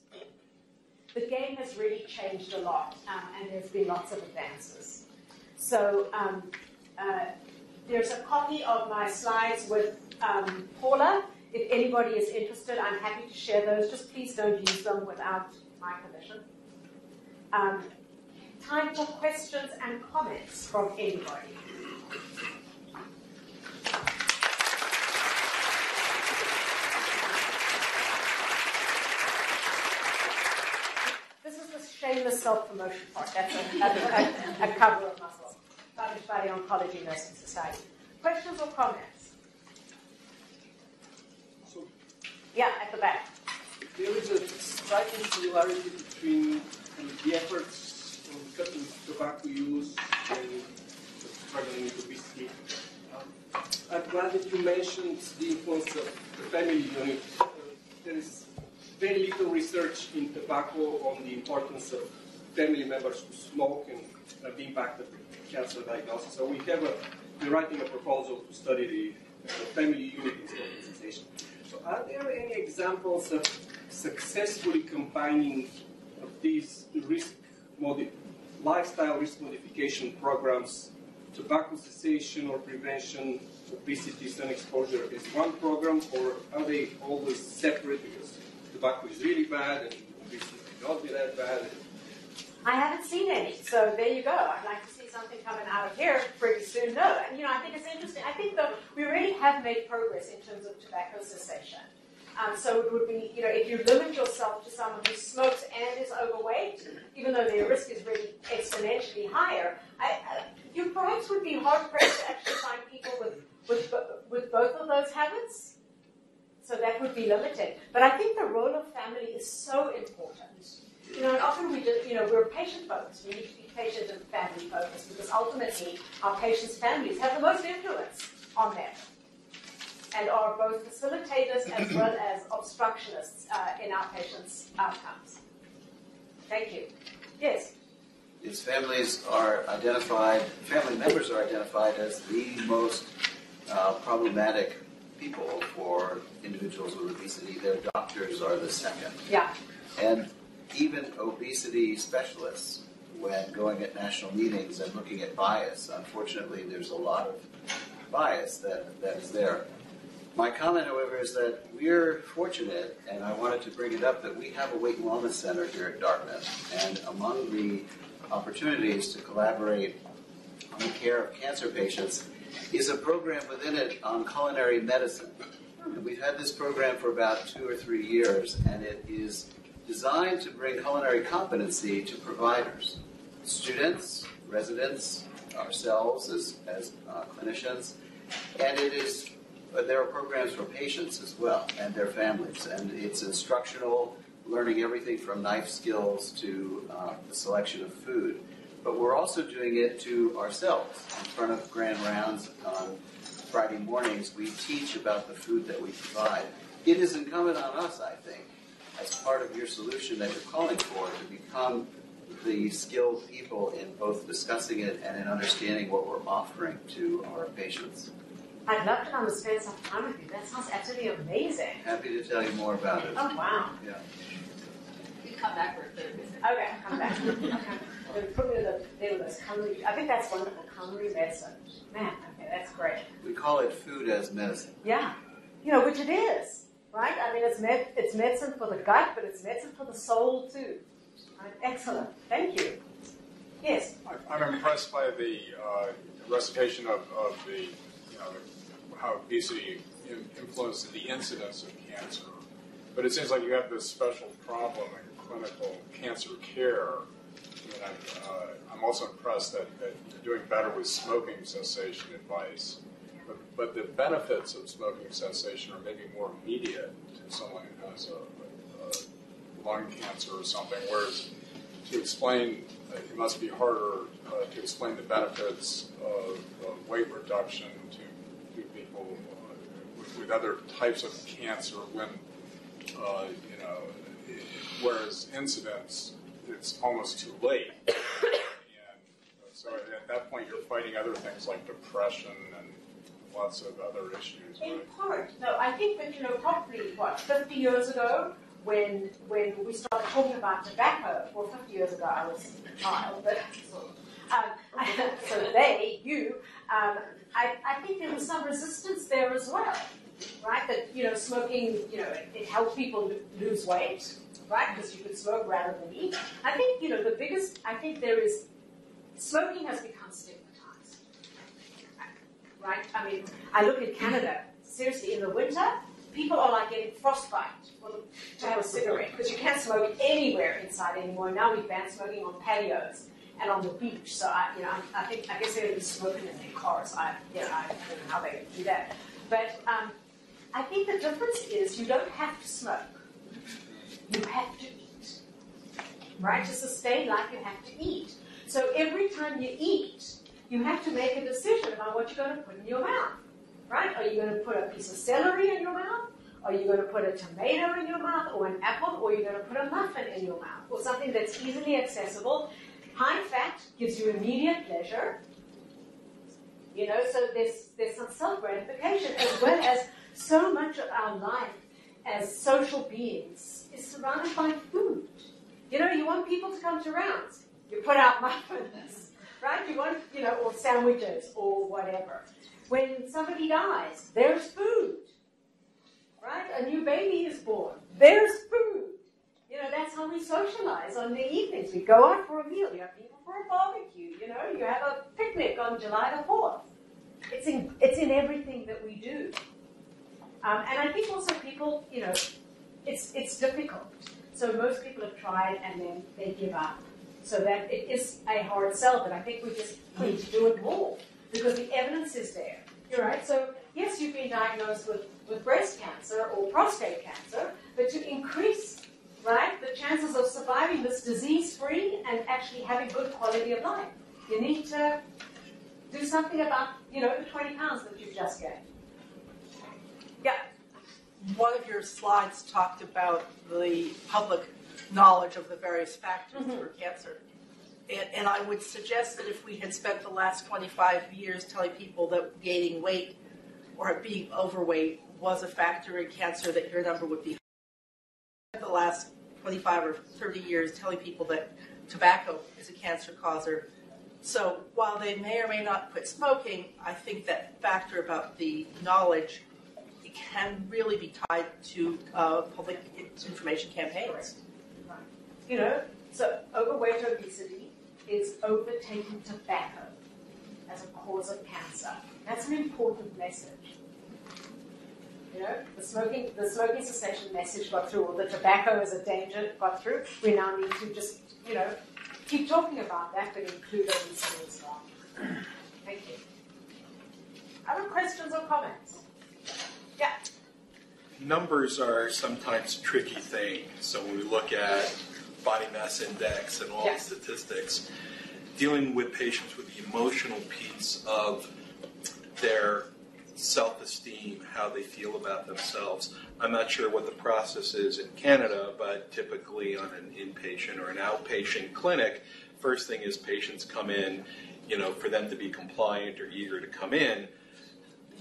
the game has really changed a lot, um, and there's been lots of advances. So um, uh, there's a copy of my slides with um, Paula. If anybody is interested, I'm happy to share those. Just please don't use them without my permission. Um, time for questions and comments from anybody. This is the shameless self-promotion part. That's a, a, a, a cover of muscle published by the Oncology Nursing Society. Questions or comments? So, yeah, at the back. There is a striking similarity between the efforts of cutting tobacco use and struggling with obesity. Um, I'm glad that you mentioned the influence of the family unit. Uh, there is very little research in tobacco on the importance of family members who smoke and uh, the impact of cancer diagnosis. So we have a, we're writing a proposal to study the, the family unit in smoking cessation. So are there any examples of successfully combining of these risk modi- lifestyle risk modification programs, tobacco cessation or prevention, obesity, sun exposure is one program, or are they always separate because tobacco is really bad and obesity may not be that bad? I haven't seen any, so there you go. I'd like to see something coming out of here pretty soon. No, and you know, I think it's interesting. I think though we really have made progress in terms of tobacco cessation. Um, so it would be, you know, if you limit yourself to someone who smokes and is overweight, even though their risk is really exponentially higher, I, I, you perhaps would be hard pressed to actually find people with, with, with both of those habits. So that would be limited. But I think the role of family is so important. You know, and often we do, you know, we're patient focused. We need to be patient and family focused because ultimately our patients' families have the most influence on them and are both facilitators as well as obstructionists uh, in our patients' outcomes. Thank you. Yes? These families are identified, family members are identified as the most uh, problematic people for individuals with obesity. Their doctors are the second. Yeah. And even obesity specialists, when going at national meetings and looking at bias, unfortunately, there's a lot of bias that, that is there. My comment, however, is that we're fortunate, and I wanted to bring it up, that we have a weight and wellness center here at Dartmouth. And among the opportunities to collaborate on the care of cancer patients is a program within it on culinary medicine. And we've had this program for about two or three years, and it is designed to bring culinary competency to providers, students, residents, ourselves as, as uh, clinicians, and it is but there are programs for patients as well and their families, and it's instructional, learning everything from knife skills to uh, the selection of food. But we're also doing it to ourselves in front of grand rounds on Friday mornings. We teach about the food that we provide. It is incumbent on us, I think, as part of your solution that you're calling for, to become the skilled people in both discussing it and in understanding what we're offering to our patients. I'd love to come and spend some time with you. That sounds absolutely amazing. Happy to tell you more about it. Oh, wow. Yeah. You come back for a third visit. Okay, come back. okay. They put me in the, they were those culinary, I think that's wonderful, culinary medicine. Man, okay, that's great. We call it food as medicine. Yeah. You know, which it is, right? I mean, it's, med- it's medicine for the gut, but it's medicine for the soul, too. Right? Excellent. Thank you. Yes? I'm impressed by the uh, recitation of, of the, you know, how obesity influences the incidence of cancer. But it seems like you have this special problem in clinical cancer care. And I'm, uh, I'm also impressed that, that, you're doing better with smoking cessation advice. But, the benefits of smoking cessation are maybe more immediate to someone who has a, a, lung cancer or something, whereas to explain, uh, it must be harder uh, to explain the benefits of, of weight reduction to people with other types of cancer when, uh, you know, whereas incidence, it's almost too late. so at that point, you're fighting other things like depression and lots of other issues. In part, no, I think that, you know, probably, what, 50 years ago, when when we started talking about tobacco, well, 50 years ago I was a child, but um, so they, you, um, I, I think there was some resistance there as well right? That you know, smoking, you know, it, it helps people lose weight, right? Because you could smoke rather than eat. I think you know the biggest. I think there is smoking has become stigmatized, right? I mean, I look at Canada. Seriously, in the winter, people are like getting frostbite to have a cigarette because you can't smoke anywhere inside anymore. Now we ban smoking on patios and on the beach. So I, you know, I, I think I guess they're smoking in their cars. I, you know, I don't know how they do that. But um, I think the difference is you don't have to smoke. You have to eat. Right? To sustain life, you have to eat. So every time you eat, you have to make a decision about what you're going to put in your mouth. Right? Are you going to put a piece of celery in your mouth? Are you going to put a tomato in your mouth or an apple? Or are you going to put a muffin in your mouth? Or something that's easily accessible. High fat gives you immediate pleasure. You know, so there's, there's some self gratification as well as so much of our life as social beings is surrounded by food. You know, you want people to come to rounds. You put out muffins, right? You want, you know, or sandwiches or whatever. When somebody dies, there's food, right? A new baby is born. There's food. You know, that's how we socialize on the evenings. We go out for a meal. You have people for a barbecue. You know, you have a picnic on July the 4th. It's in, it's in everything that we do. Um, and I think also people, you know, it's it's difficult. So most people have tried and then they give up. So that it is a hard sell, but I think we just need to do it more because the evidence is there. You're right. So yes, you've been diagnosed with, with breast cancer or prostate cancer, but to increase right the chances of surviving this disease free and actually having good quality of life, you need to do something about you know the 20 pounds that you've just gained. Yeah. One of your slides talked about the public knowledge of the various factors Mhm. for cancer. And, and I would suggest that if we had spent the last 25 years telling people that gaining weight or being overweight was a factor in cancer, that your number would be higher. The last 25 or 30 years telling people that tobacco is a cancer causer. So while they may or may not quit smoking, I think that factor about the knowledge it can really be tied to uh, public information campaigns. You know, so overweight obesity is overtaking tobacco as a cause of cancer. That's an important message. You know, the smoking the smoking cessation message got through, or the tobacco is a danger got through. We now need to just, you know, keep talking about that, but include obesity as well. Thank you. Other questions or comments? Yeah. numbers are sometimes tricky thing. So when we look at body mass index and all the statistics, dealing with patients with the emotional piece of their self-esteem, how they feel about themselves. I'm not sure what the process is in Canada, but typically on an inpatient or an outpatient clinic, first thing is patients come in, you know, for them to be compliant or eager to come in,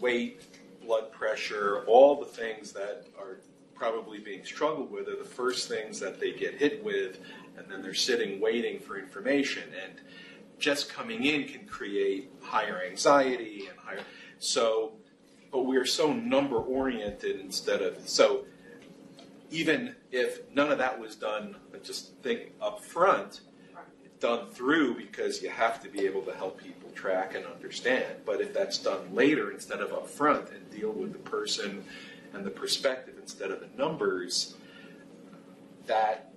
weight, blood pressure, all the things that are probably being struggled with are the first things that they get hit with, and then they're sitting waiting for information. And just coming in can create higher anxiety and higher. So, but we are so number oriented instead of so. Even if none of that was done, just think up front, done through because you have to be able to help people track and understand. But if that's done later instead of up front and deal with the person and the perspective instead of the numbers, that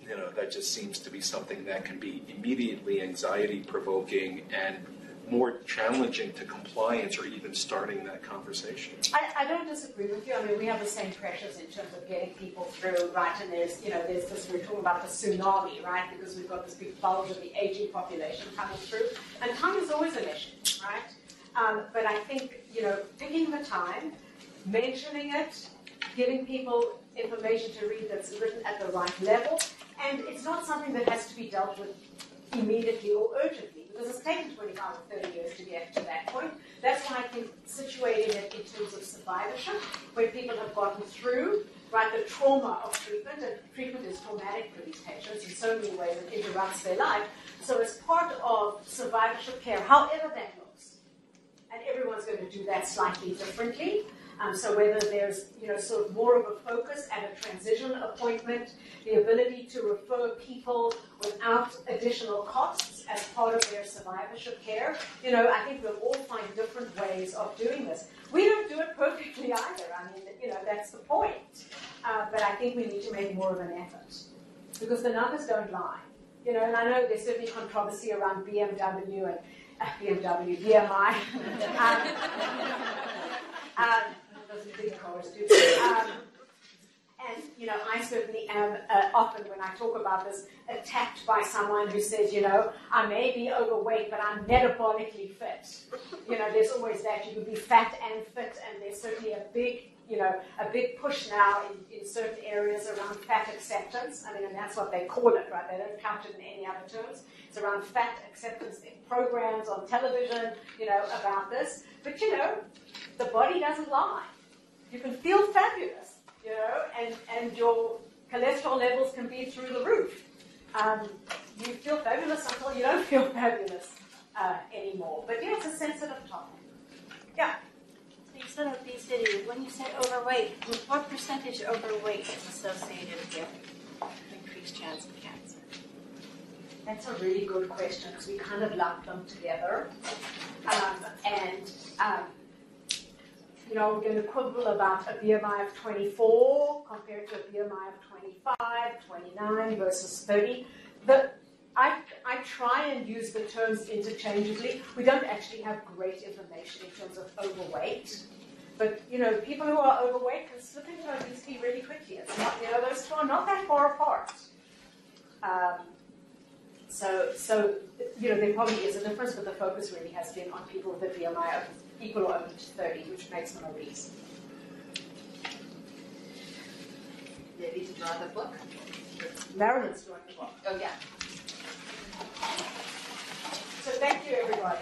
you know that just seems to be something that can be immediately anxiety provoking and more challenging to compliance or even starting that conversation. I, I don't disagree with you. I mean, we have the same pressures in terms of getting people through, right? And there's, you know, there's this, we're talking about the tsunami, right? Because we've got this big bulge of the aging population coming through. And time is always an issue, right? Um, but I think, you know, picking the time, mentioning it, giving people information to read that's written at the right level, and it's not something that has to be dealt with immediately or urgently because it's taken 25 or 30 years to get to that point. That's why I think situating it in terms of survivorship, where people have gotten through, right, the trauma of treatment, and treatment is traumatic for these patients in so many ways, it interrupts their life. So as part of survivorship care, however that looks, and everyone's going to do that slightly differently. Um, so whether there's, you know, sort of more of a focus at a transition appointment, the ability to refer people without additional costs as part of their survivorship care, you know, I think we'll all find different ways of doing this. We don't do it perfectly either. I mean, you know, that's the point. Uh, but I think we need to make more of an effort because the numbers don't lie. You know, and I know there's certainly controversy around BMW and uh, BMW, BMI. um, um, are big cars too. Um, and you know, I certainly am uh, often when I talk about this attacked by someone who says, you know, I may be overweight, but I'm metabolically fit. You know, there's always that. You can be fat and fit, and there's certainly a big, you know, a big push now in, in certain areas around fat acceptance. I mean, and that's what they call it, right? They don't count it in any other terms. It's around fat acceptance. Programs on television, you know, about this. But you know, the body doesn't lie. You can feel fabulous, you know, and, and your cholesterol levels can be through the roof. Um, you feel fabulous until you don't feel fabulous uh, anymore. But yeah, it's a sensitive topic. Yeah. So you said obesity. When you say overweight, what percentage overweight is associated with increased chance of cancer? That's a really good question because we kind of lump them together. Um, and um, you know, we're going to quibble about a BMI of 24 compared to a BMI of 25, 29 versus 30. The, I, I try and use the terms interchangeably. We don't actually have great information in terms of overweight. But, you know, people who are overweight can slip into obesity really quickly. It's not, you know, those two are not that far apart. Um, so, so, you know, there probably is a difference, but the focus really has been on people with a BMI of or over to 30, which makes them obese. Maybe to draw the book. Marilyn's doing the book. Oh, yeah. So thank you, everybody.